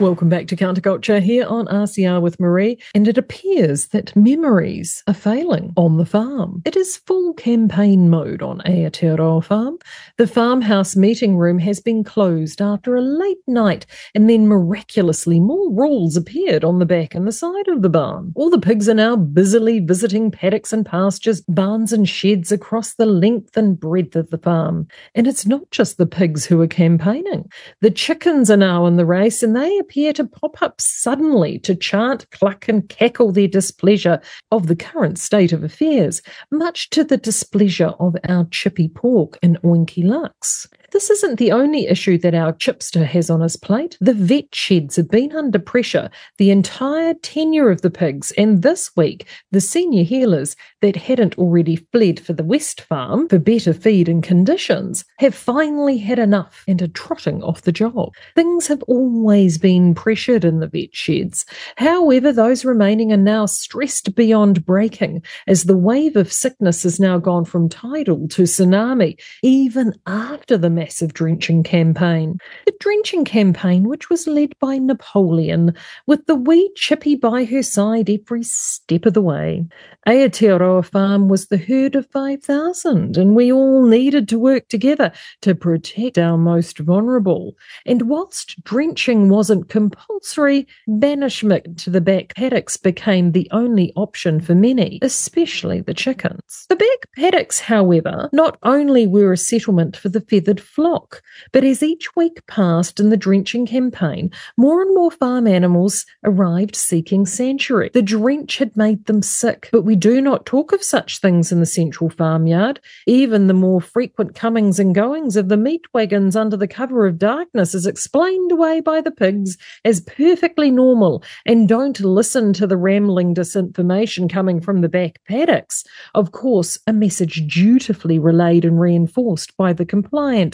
Welcome back to Counterculture here on RCR with Maree. And it appears that memories are failing on the farm. It is full campaign mode on Aotearoa Farm. The farmhouse meeting room has been closed after a late night, and then miraculously more rules appeared on the back and the side of the barn. All the pigs are now busily visiting paddocks and pastures, barns and sheds across the length and breadth of the farm. And it's not just the pigs who are campaigning. The chickens are now in the race, and they appear to pop up suddenly to chant, cluck, and cackle their displeasure of the current state of affairs, much to the displeasure of our chippy pork and oinky lux. This isn't the only issue that our chipster has on his plate. The vet sheds have been under pressure the entire tenure of the pigs, and this week, the senior healers that hadn't already fled for the West Farm for better feed and conditions have finally had enough and are trotting off the job. Things have always been pressured in the vet sheds. However, those remaining are now stressed beyond breaking as the wave of sickness has now gone from tidal to tsunami, even after the massive drenching campaign. The drenching campaign, which was led by Napoleon, with the wee chippy by her side every step of the way. Aotearoa Farm was the herd of 5,000, and we all needed to work together to protect our most vulnerable. And whilst drenching wasn't compulsory, banishment to the back paddocks became the only option for many, especially the chickens. The back paddocks, however, not only were a settlement for the feathered flock. But as each week passed in the drenching campaign, more and more farm animals arrived seeking sanctuary. The drench had made them sick, but we do not talk of such things in the central farmyard. Even the more frequent comings and goings of the meat wagons under the cover of darkness is explained away by the pigs as perfectly normal, and don't listen to the rambling disinformation coming from the back paddocks. Of course, a message dutifully relayed and reinforced by the compliant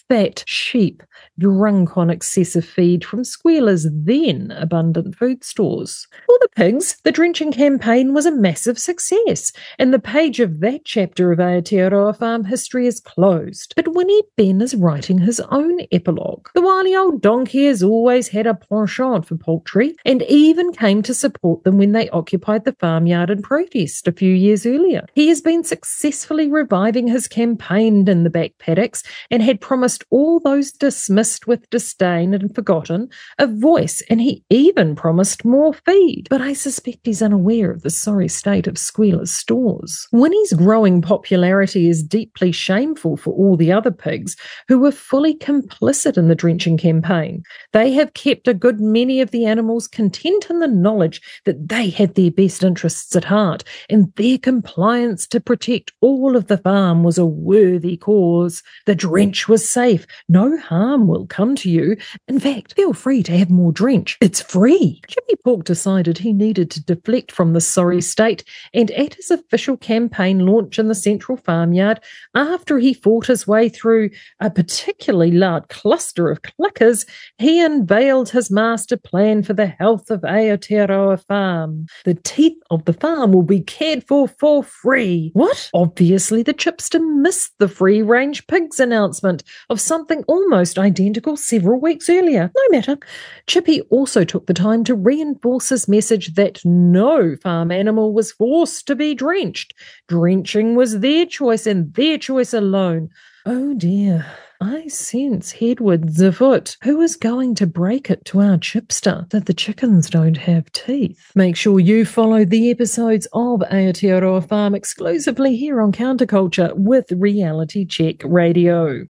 fat sheep drunk on excessive feed from Squealer's then abundant food stores. For the pigs, the drenching campaign was a massive success, and the page of that chapter of Aotearoa farm history is closed. But Winnie Ben is writing his own epilogue. The wily old donkey has always had a penchant for poultry, and even came to support them when they occupied the farmyard in protest a few years earlier. He has been successfully reviving his campaign in the back paddocks and had promised all those dismissed with disdain and forgotten a voice, and he even promised more feed. But I suspect he's unaware of the sorry state of Squealer's stores. Winnie's growing popularity is deeply shameful for all the other pigs who were fully complicit in the drenching campaign. They have kept a good many of the animals content in the knowledge that they had their best interests at heart, and their compliance to protect all of the farm was a worthy cause. The drench was safe. No harm will come to you. In fact, feel free to have more drench. It's free. Chippy Pork decided he needed to deflect from the sorry state, and at his official campaign launch in the central farmyard, after he fought his way through a particularly large cluster of clickers, he unveiled his master plan for the health of Aotearoa Farm. The teeth of the farm will be cared for for free. What? Obviously, the chipster missed the free range pigs announcement of something almost identical several weeks earlier. No matter. Chippy also took the time to reinforce his message that no farm animal was forced to be drenched. Drenching was their choice and their choice alone. Oh dear. I sense Hedward's afoot. Who is going to break it to our chipster that the chickens don't have teeth? Make sure you follow the episodes of Aotearoa Farm exclusively here on Counterculture with Reality Check Radio.